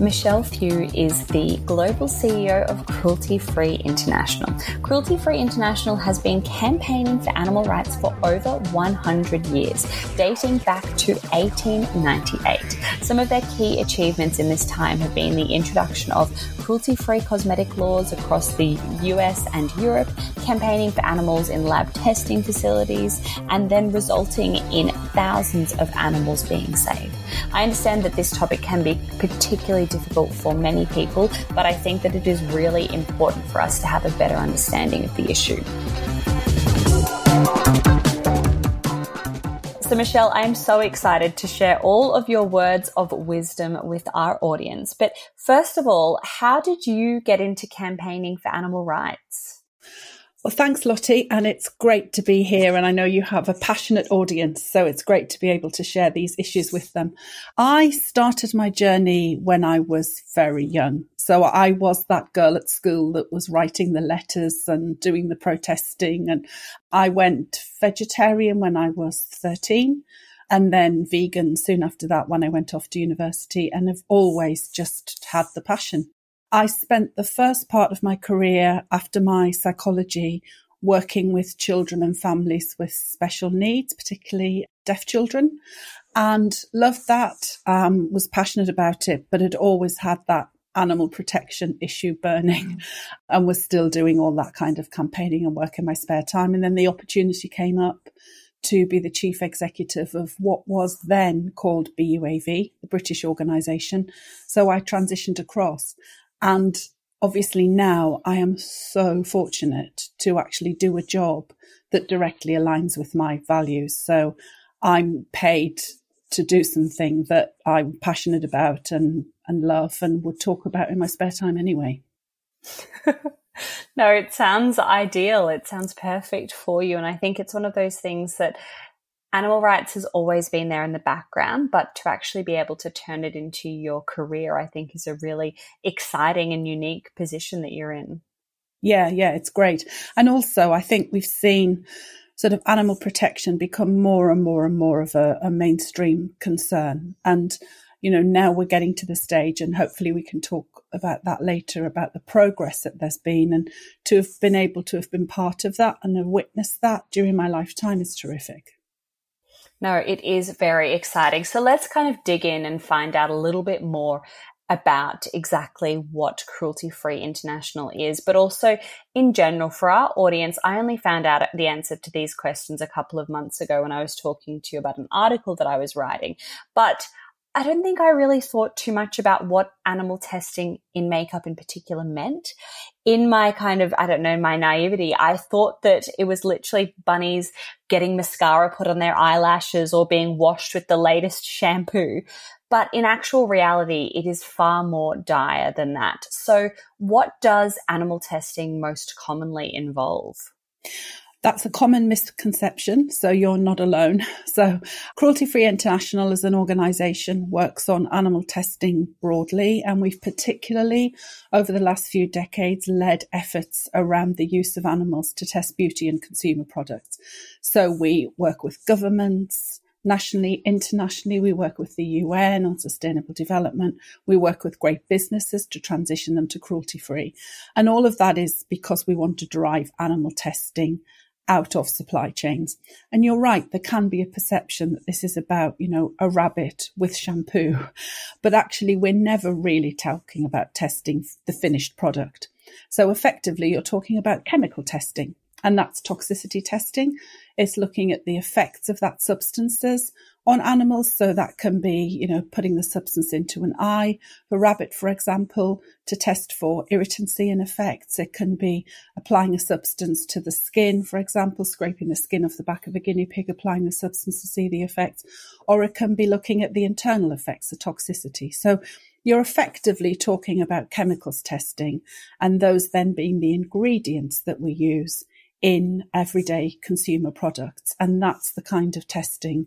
Michelle Thew is the global CEO of Cruelty Free International. Cruelty Free International has been campaigning for animal rights for over 100 years, dating back to 1898. Some of their key achievements in this time have been the introduction of cruelty free cosmetic laws across the US and Europe, campaigning for animals in lab testing facilities, and then resulting in thousands of animals being saved. I understand that this topic can be particularly difficult for many people, but I think that it is really important for us to have a better understanding of the issue. So, Michelle, I am so excited to share all of your words of wisdom with our audience. But first of all, how did you get into campaigning for animal rights? Well, thanks, Lottie. And it's great to be here. And I know you have a passionate audience. So it's great to be able to share these issues with them. I started my journey when I was very young. So I was that girl at school that was writing the letters and doing the protesting. And I went vegetarian when I was 13 and then vegan soon after that when I went off to university and have always just had the passion. I spent the first part of my career after my psychology working with children and families with special needs, particularly deaf children, and loved that. Um, was passionate about it, but had always had that animal protection issue burning and was still doing all that kind of campaigning and work in my spare time. And then the opportunity came up to be the chief executive of what was then called BUAV, the British organisation. So I transitioned across and obviously now I am so fortunate to actually do a job that directly aligns with my values. So I'm paid to do something that I'm passionate about and, and love and would talk about in my spare time anyway. no, it sounds ideal. It sounds perfect for you. And I think it's one of those things that animal rights has always been there in the background, but to actually be able to turn it into your career, I think is a really exciting and unique position that you're in. Yeah, yeah, it's great. And also, I think we've seen sort of animal protection become more and more and more of a, a mainstream concern. And, you know, now we're getting to the stage, and hopefully we can talk about that later about the progress that there's been. And to have been able to have been part of that and have witnessed that during my lifetime is terrific. No, it is very exciting. So let's kind of dig in and find out a little bit more about exactly what Cruelty Free International is, but also in general for our audience. I only found out the answer to these questions a couple of months ago when I was talking to you about an article that I was writing. But I don't think I really thought too much about what animal testing in makeup in particular meant. In my kind of, I don't know, my naivety, I thought that it was literally bunnies getting mascara put on their eyelashes or being washed with the latest shampoo. But in actual reality, it is far more dire than that. So what does animal testing most commonly involve? That's a common misconception, so you're not alone. So, Cruelty Free International as an organisation works on animal testing broadly, and we've particularly, over the last few decades, led efforts around the use of animals to test beauty and consumer products. So, we work with governments, nationally, internationally. We work with the UN on sustainable development. We work with great businesses to transition them to cruelty free. And all of that is because we want to drive animal testing out of supply chains. And you're right, there can be a perception that this is about, you know, a rabbit with shampoo. But actually, we're never really talking about testing the finished product. So effectively, you're talking about chemical testing. And that's toxicity testing. It's looking at the effects of that substances on animals. So that can be, you know, putting the substance into an eye for rabbit, for example, to test for irritancy and effects. It can be applying a substance to the skin, for example, scraping the skin off the back of a guinea pig, applying the substance to see the effects, or it can be looking at the internal effects, the toxicity. So you're effectively talking about chemicals testing and those then being the ingredients that we use in everyday consumer products. And that's the kind of testing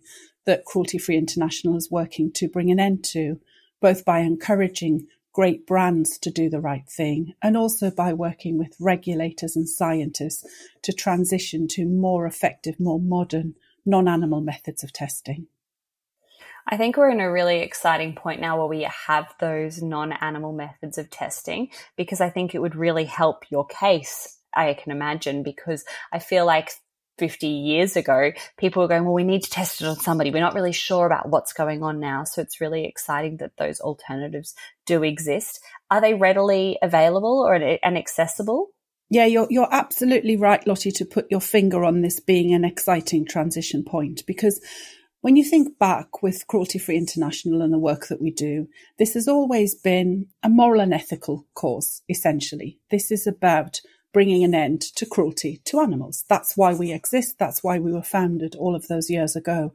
that Cruelty Free International is working to bring an end to, both by encouraging great brands to do the right thing and also by working with regulators and scientists to transition to more effective, more modern, non animal methods of testing. I think we're in a really exciting point now where we have those non animal methods of testing because I think it would really help your case. I can imagine because I feel like 50 years ago, people were going, well, we need to test it on somebody. We're not really sure about what's going on now. So it's really exciting that those alternatives do exist. Are they readily available or and accessible? Yeah, you're you're absolutely right, Lottie, to put your finger on this being an exciting transition point because when you think back with Cruelty Free International and the work that we do, this has always been a moral and ethical cause, essentially. This is about bringing an end to cruelty to animals. That's why we exist. That's why we were founded all of those years ago.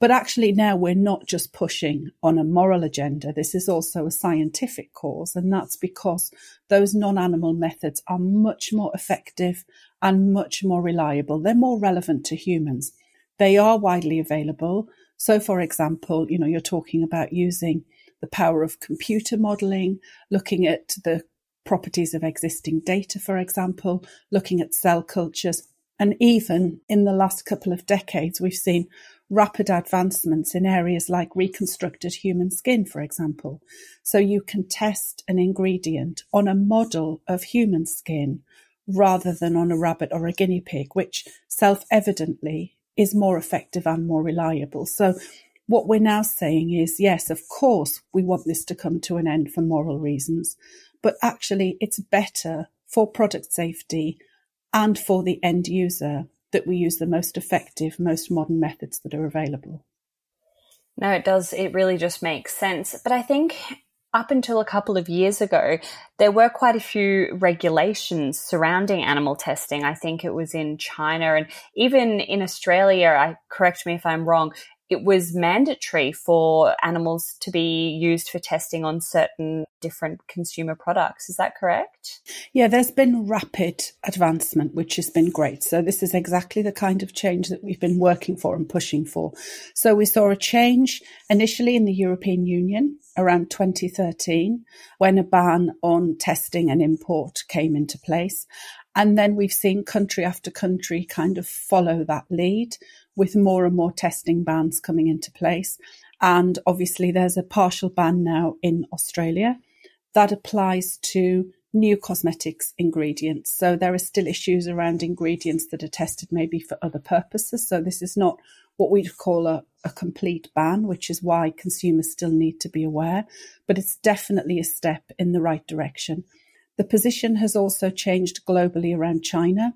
But actually, now we're not just pushing on a moral agenda. This is also a scientific cause. And that's because those non animal methods are much more effective and much more reliable. They're more relevant to humans. They are widely available. So, for example, you know, you're talking about using the power of computer modeling, looking at the properties of existing data, for example, looking at cell cultures. And even in the last couple of decades, we've seen rapid advancements in areas like reconstructed human skin, for example. So you can test an ingredient on a model of human skin rather than on a rabbit or a guinea pig, which self evidently is more effective and more reliable. So what we're now saying is, yes, of course, we want this to come to an end for moral reasons, but actually it's better for product safety and for the end user that we use the most effective, most modern methods that are available. No, it does. It really just makes sense. But I think up until a couple of years ago, there were quite a few regulations surrounding animal testing. I think it was in China and even in Australia. I correct me if I'm wrong it was mandatory for animals to be used for testing on certain different consumer products. Is that correct? Yeah, there's been rapid advancement, which has been great. So, this is exactly the kind of change that we've been working for and pushing for. So, we saw a change initially in the European Union around 2013 when a ban on testing and import came into place. And then we've seen country after country kind of follow that lead with more and more testing bans coming into place. And obviously, there's a partial ban now in Australia that applies to new cosmetics ingredients. So there are still issues around ingredients that are tested maybe for other purposes. So this is not what we'd call a, a complete ban, which is why consumers still need to be aware. But it's definitely a step in the right direction. The position has also changed globally around China.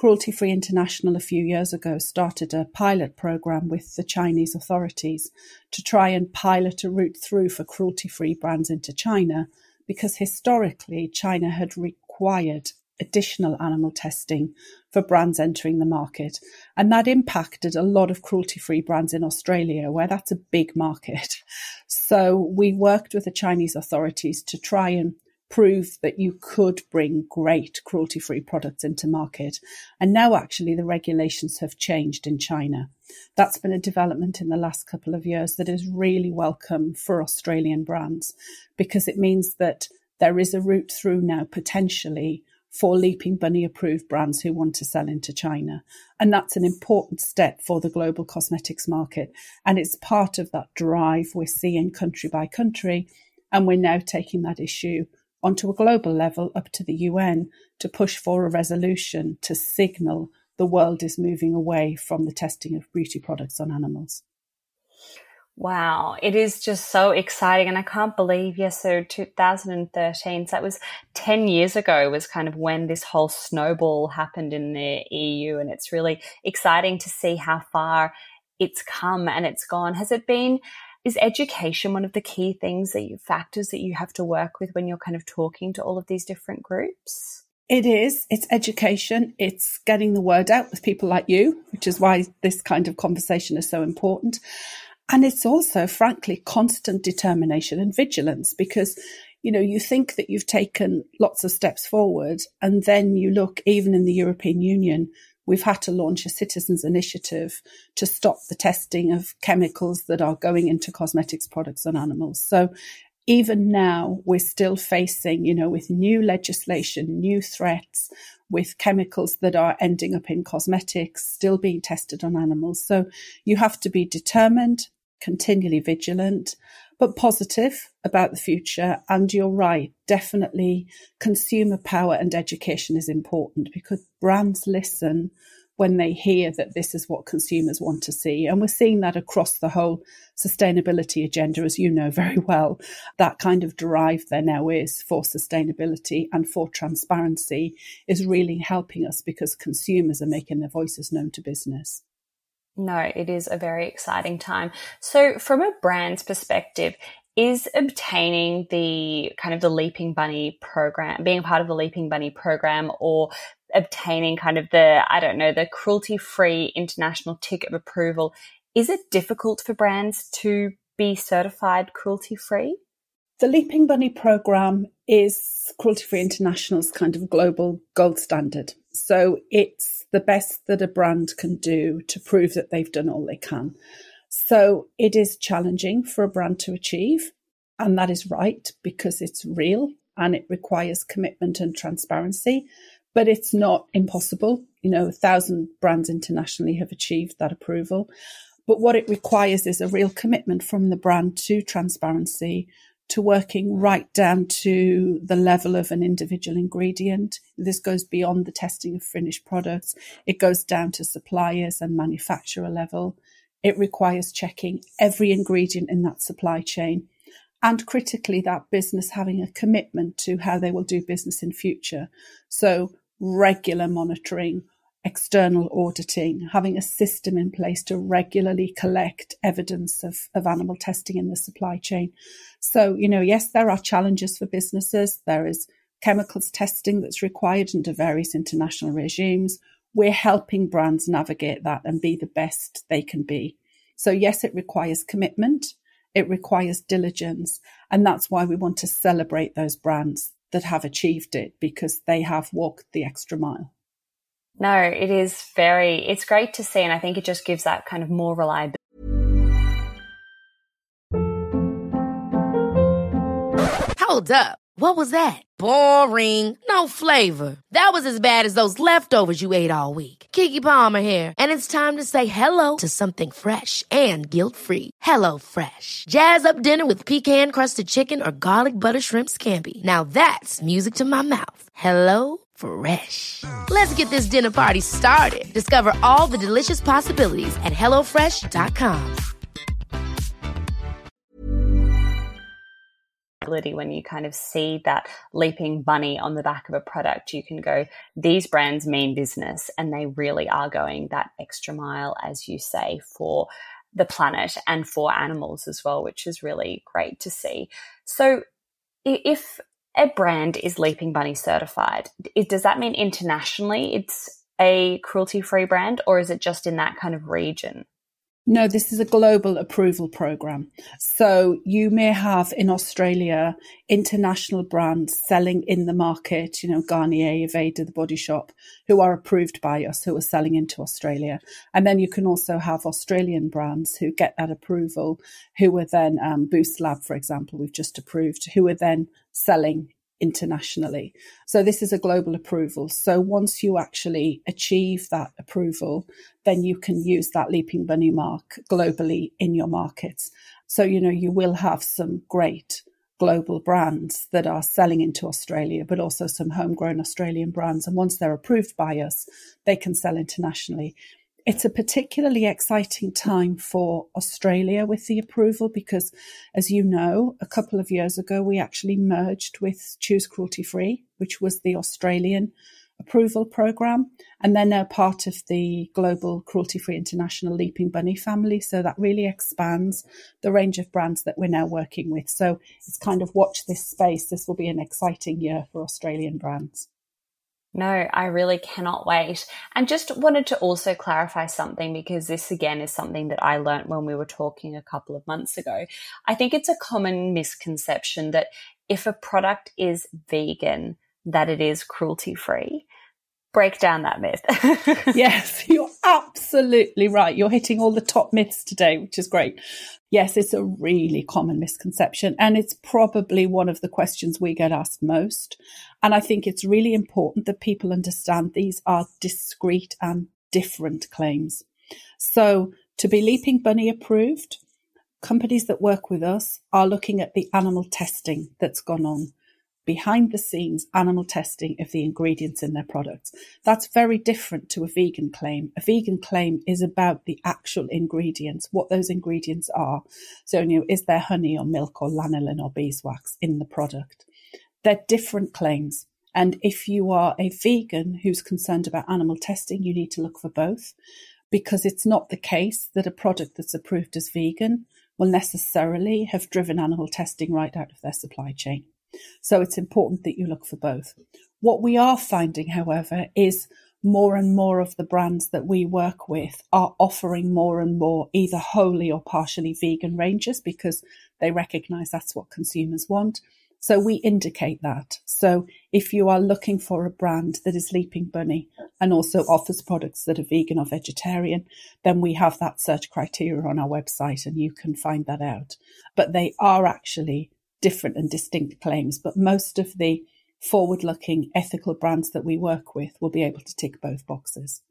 Cruelty Free International a few years ago started a pilot program with the Chinese authorities to try and pilot a route through for cruelty free brands into China because historically China had required additional animal testing for brands entering the market. And that impacted a lot of cruelty free brands in Australia, where that's a big market. So we worked with the Chinese authorities to try and prove that you could bring great cruelty free products into market. And now actually the regulations have changed in China. That's been a development in the last couple of years that is really welcome for Australian brands because it means that there is a route through now potentially for Leaping Bunny approved brands who want to sell into China. And that's an important step for the global cosmetics market. And it's part of that drive we're seeing country by country. And we're now taking that issue onto a global level up to the UN to push for a resolution to signal the world is moving away from the testing of beauty products on animals. Wow, it is just so exciting. And I can't believe, yes, so 2013, so that was 10 years ago, was kind of when this whole snowball happened in the EU. And it's really exciting to see how far it's come and it's gone. Has it been is education one of the key things that you factors that you have to work with when you're kind of talking to all of these different groups? It is. It's education. It's getting the word out with people like you, which is why this kind of conversation is so important. And it's also, frankly, constant determination and vigilance because, you know, you think that you've taken lots of steps forward and then you look even in the European Union, we've had to launch a citizens initiative to stop the testing of chemicals that are going into cosmetics products on animals. So even now we're still facing, you know, with new legislation, new threats, with chemicals that are ending up in cosmetics, still being tested on animals. So you have to be determined, continually vigilant, but positive about the future. And you're right, definitely consumer power and education is important because brands listen when they hear that this is what consumers want to see. And we're seeing that across the whole sustainability agenda, as you know very well. That kind of drive there now is for sustainability and for transparency is really helping us because consumers are making their voices known to business. No, it is a very exciting time. So, from a brand's perspective, is obtaining the kind of the Leaping Bunny program, being part of the Leaping Bunny program, or obtaining kind of the, I don't know, the cruelty free international tick of approval, is it difficult for brands to be certified cruelty free? The Leaping Bunny program is Cruelty Free International's kind of global gold standard. So it's the best that a brand can do to prove that they've done all they can. So it is challenging for a brand to achieve. And that is right because it's real and it requires commitment and transparency, but it's not impossible. You know, a thousand brands internationally have achieved that approval. But what it requires is a real commitment from the brand to transparency, to working right down to the level of an individual ingredient. This goes beyond the testing of finished products. It goes down to suppliers and manufacturer level. It requires checking every ingredient in that supply chain and critically that business having a commitment to how they will do business in future. So regular monitoring, external auditing, having a system in place to regularly collect evidence of, of animal testing in the supply chain. So, you know, yes, there are challenges for businesses. There is chemicals testing that's required under various international regimes. We're helping brands navigate that and be the best they can be. So, yes, it requires commitment, it requires diligence. And that's why we want to celebrate those brands that have achieved it because they have walked the extra mile. No, it is very, it's great to see. And I think it just gives that kind of more reliability. Hold up. What was that? Boring. No flavor. That was as bad as those leftovers you ate all week. Keke Palmer here. And it's time to say hello to something fresh and guilt-free. Hello Fresh. Jazz up dinner with pecan-crusted chicken or garlic butter shrimp scampi. Now that's music to my mouth. Hello Fresh. Let's get this dinner party started. Discover all the delicious possibilities at hellofresh.com. When you kind of see that leaping bunny on the back of a product, you can go, these brands mean business and they really are going that extra mile, as you say, for the planet and for animals as well, which is really great to see. So, if a brand is Leaping Bunny certified, does that mean internationally it's a cruelty free brand or is it just in that kind of region? No, this is a global approval program. So you may have in Australia international brands selling in the market, you know, Garnier, Aveda, the Body Shop, who are approved by us, who are selling into Australia. And then you can also have Australian brands who get that approval, who are then, um, Boost Lab, for example, we've just approved, who are then selling internationally. So this is a global approval. So once you actually achieve that approval, then you can use that Leaping Bunny mark globally in your markets. So, you know, you will have some great global brands that are selling into Australia, but also some homegrown Australian brands. And once they're approved by us, they can sell internationally. It's a particularly exciting time for Australia with the approval because, as you know, a couple of years ago, we actually merged with Choose Cruelty Free, which was the Australian approval program. And they're now part of the global cruelty free international Leaping Bunny family. So that really expands the range of brands that we're now working with. So it's kind of watch this space. This will be an exciting year for Australian brands. No, I really cannot wait. And just wanted to also clarify something because this again is something that I learned when we were talking a couple of months ago. I think it's a common misconception that if a product is vegan, that it is cruelty free. Break down that myth. yes, you're absolutely right. You're hitting all the top myths today, which is great. Yes, it's a really common misconception, and it's probably one of the questions we get asked most. And I think it's really important that people understand these are discrete and different claims. So, to be Leaping Bunny approved, companies that work with us are looking at the animal testing that's gone on behind the scenes animal testing of the ingredients in their products. That's very different to a vegan claim. A vegan claim is about the actual ingredients, what those ingredients are. So, you know, is there honey or milk or lanolin or beeswax in the product? They're different claims. And if you are a vegan who's concerned about animal testing, you need to look for both because it's not the case that a product that's approved as vegan will necessarily have driven animal testing right out of their supply chain. So it's important that you look for both. What we are finding, however, is more and more of the brands that we work with are offering more and more either wholly or partially vegan ranges because they recognize that's what consumers want. So we indicate that. So if you are looking for a brand that is Leaping Bunny and also offers products that are vegan or vegetarian, then we have that search criteria on our website and you can find that out. But they are actually different and distinct claims, but most of the forward looking ethical brands that we work with will be able to tick both boxes.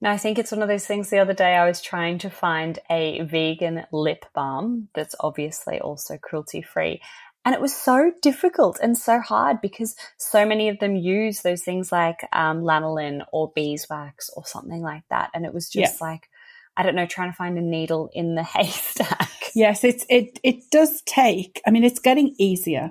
Now, I think it's one of those things the other day I was trying to find a vegan lip balm that's obviously also cruelty free. And it was so difficult and so hard because so many of them use those things like um, lanolin or beeswax or something like that. And it was just yeah. like, I don't know, trying to find a needle in the haystack. Yes, it's it it does take. I mean, it's getting easier.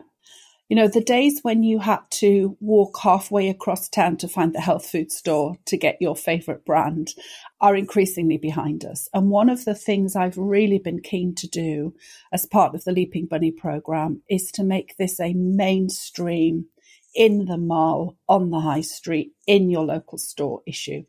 You know, the days when you had to walk halfway across town to find the health food store to get your favorite brand are increasingly behind us. And one of the things I've really been keen to do as part of the Leaping Bunny program is to make this a mainstream in the mall, on the high street, in your local store issue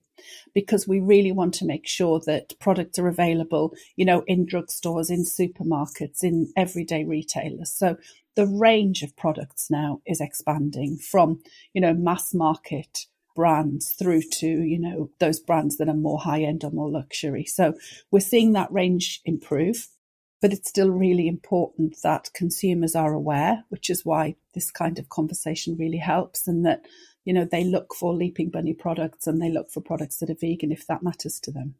because we really want to make sure that products are available, you know, in drugstores, in supermarkets, in everyday retailers. So the range of products now is expanding from, you know, mass market brands through to, you know, those brands that are more high end or more luxury. So we're seeing that range improve. But it's still really important that consumers are aware, which is why this kind of conversation really helps, and that you know, they look for Leaping Bunny products and they look for products that are vegan if that matters to them.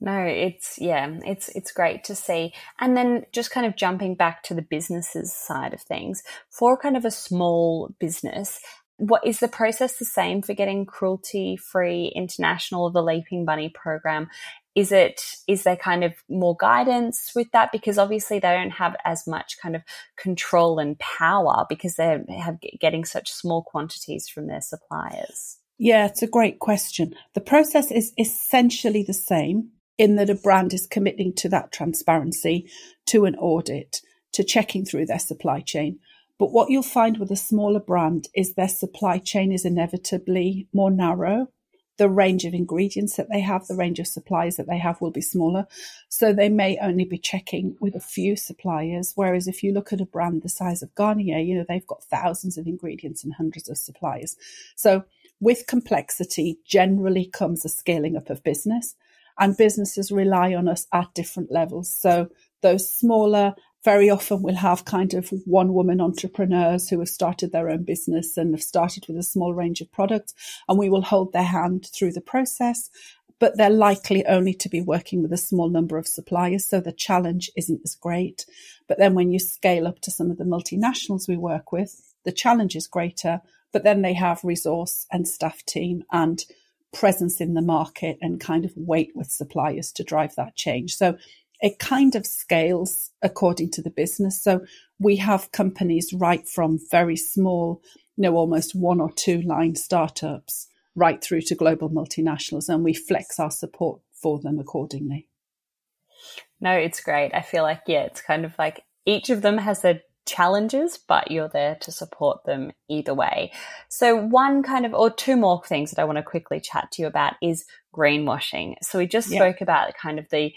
No, it's yeah, it's it's great to see. And then just kind of jumping back to the businesses side of things, for kind of a small business, what is the process the same for getting cruelty free international the Leaping Bunny program? is it is there kind of more guidance with that because obviously they don't have as much kind of control and power because they're have getting such small quantities from their suppliers yeah it's a great question the process is essentially the same in that a brand is committing to that transparency to an audit to checking through their supply chain but what you'll find with a smaller brand is their supply chain is inevitably more narrow the range of ingredients that they have, the range of suppliers that they have will be smaller. So they may only be checking with a few suppliers. Whereas if you look at a brand the size of Garnier, you know, they've got thousands of ingredients and hundreds of suppliers. So with complexity generally comes a scaling up of business and businesses rely on us at different levels. So those smaller very often we'll have kind of one woman entrepreneurs who have started their own business and have started with a small range of products and we will hold their hand through the process but they're likely only to be working with a small number of suppliers so the challenge isn't as great but then when you scale up to some of the multinationals we work with the challenge is greater but then they have resource and staff team and presence in the market and kind of weight with suppliers to drive that change so it kind of scales according to the business. So we have companies right from very small, you know, almost one or two line startups right through to global multinationals, and we flex our support for them accordingly. No, it's great. I feel like, yeah, it's kind of like each of them has their challenges, but you're there to support them either way. So, one kind of, or two more things that I want to quickly chat to you about is greenwashing. So, we just yeah. spoke about kind of the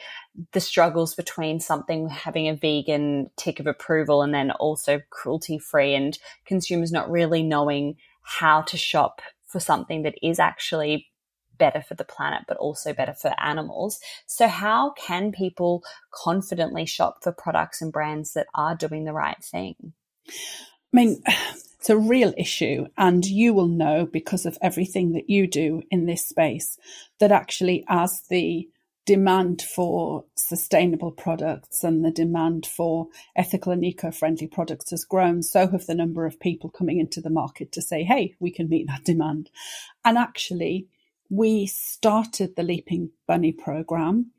the struggles between something having a vegan tick of approval and then also cruelty free, and consumers not really knowing how to shop for something that is actually better for the planet, but also better for animals. So, how can people confidently shop for products and brands that are doing the right thing? I mean, it's a real issue, and you will know because of everything that you do in this space that actually, as the demand for sustainable products and the demand for ethical and eco-friendly products has grown, so have the number of people coming into the market to say, hey, we can meet that demand. And actually, we started the Leaping Bunny program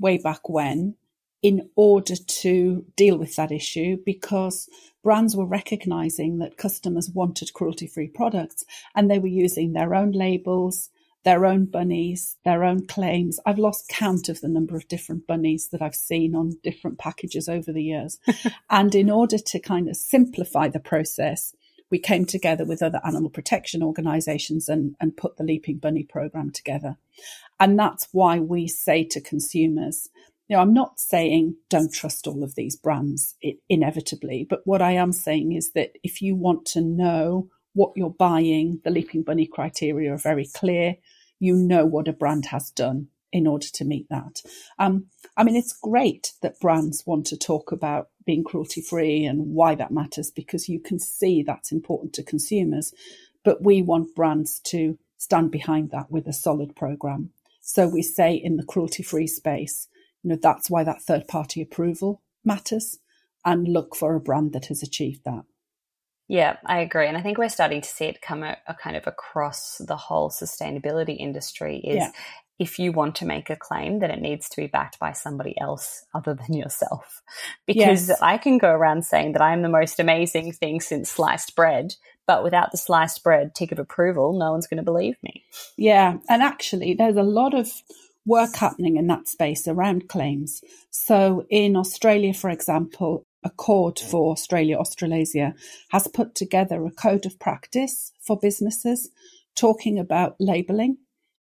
way back when in order to deal with that issue because brands were recognizing that customers wanted cruelty free products and they were using their own labels, their own bunnies, their own claims. I've lost count of the number of different bunnies that I've seen on different packages over the years. and in order to kind of simplify the process, we came together with other animal protection organizations and, and put the Leaping Bunny program together. And that's why we say to consumers, you know, I'm not saying don't trust all of these brands inevitably, but what I am saying is that if you want to know what you're buying, the Leaping Bunny criteria are very clear. You know what a brand has done in order to meet that. Um, I mean, it's great that brands want to talk about being cruelty free and why that matters because you can see that's important to consumers. But we want brands to stand behind that with a solid program. So we say in the cruelty free space, you know, that's why that third party approval matters and look for a brand that has achieved that. Yeah, I agree. And I think we're starting to see it come a, a kind of across the whole sustainability industry is yeah if you want to make a claim, that it needs to be backed by somebody else other than yourself. Because yes. I can go around saying that I'm the most amazing thing since sliced bread, but without the sliced bread tick of approval, no one's going to believe me. Yeah. And actually, there's a lot of work happening in that space around claims. So in Australia, for example, Accord for Australia Australasia has put together a code of practice for businesses talking about labelling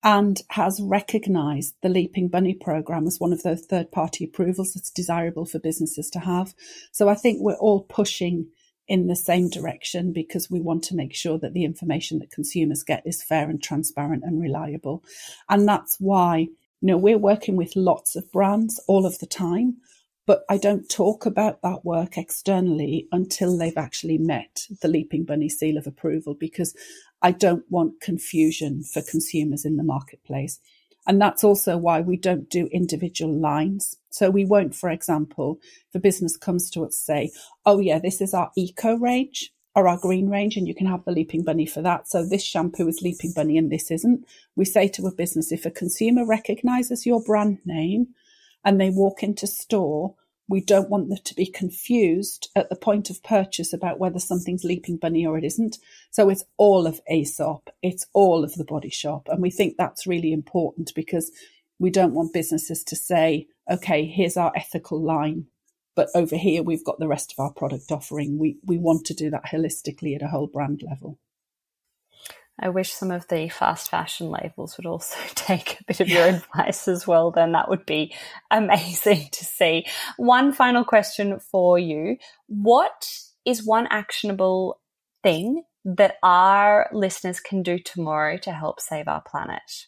and has recognised the Leaping Bunny program as one of those third party approvals that's desirable for businesses to have. So I think we're all pushing in the same direction because we want to make sure that the information that consumers get is fair and transparent and reliable. And that's why, you know, we're working with lots of brands all of the time but I don't talk about that work externally until they've actually met the Leaping Bunny seal of approval because I don't want confusion for consumers in the marketplace. And that's also why we don't do individual lines. So we won't, for example, if a business comes to us say, oh yeah, this is our eco range or our green range and you can have the leaping bunny for that. So this shampoo is leaping bunny and this isn't. We say to a business, if a consumer recognizes your brand name and they walk into store, we don't want them to be confused at the point of purchase about whether something's Leaping Bunny or it isn't. So it's all of Aesop, it's all of the body shop. And we think that's really important because we don't want businesses to say, okay, here's our ethical line, but over here we've got the rest of our product offering. We, we want to do that holistically at a whole brand level. I wish some of the fast fashion labels would also take a bit of your advice as well. Then that would be amazing to see. One final question for you. What is one actionable thing that our listeners can do tomorrow to help save our planet?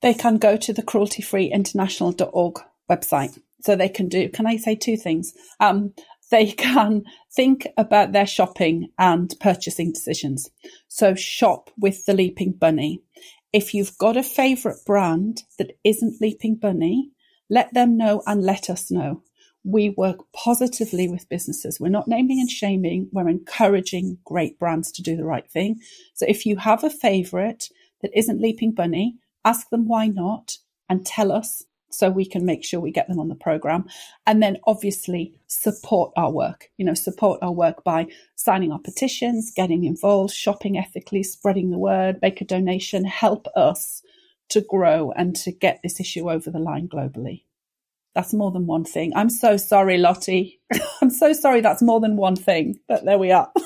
They can go to the crueltyfreeinternational.org website. So they can do, can I say two things? Um, they can think about their shopping and purchasing decisions. So shop with the Leaping Bunny. If you've got a favourite brand that isn't Leaping Bunny, let them know and let us know. We work positively with businesses. We're not naming and shaming. We're encouraging great brands to do the right thing. So if you have a favourite that isn't Leaping Bunny, ask them why not and tell us so we can make sure we get them on the program and then obviously support our work you know support our work by signing our petitions getting involved shopping ethically spreading the word make a donation help us to grow and to get this issue over the line globally that's more than one thing i'm so sorry lottie i'm so sorry that's more than one thing but there we are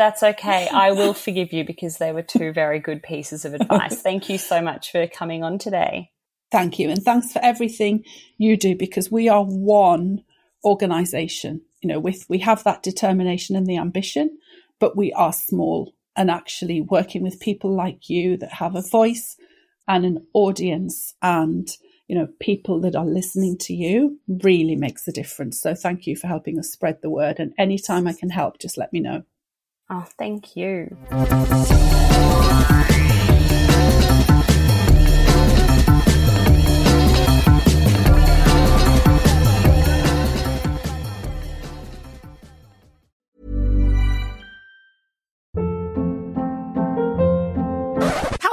That's okay. I will forgive you because they were two very good pieces of advice. Thank you so much for coming on today. Thank you. And thanks for everything you do because we are one organization. You know, with, we have that determination and the ambition, but we are small and actually working with people like you that have a voice and an audience and, you know, people that are listening to you really makes a difference. So thank you for helping us spread the word. And anytime I can help, just let me know. Oh, thank you.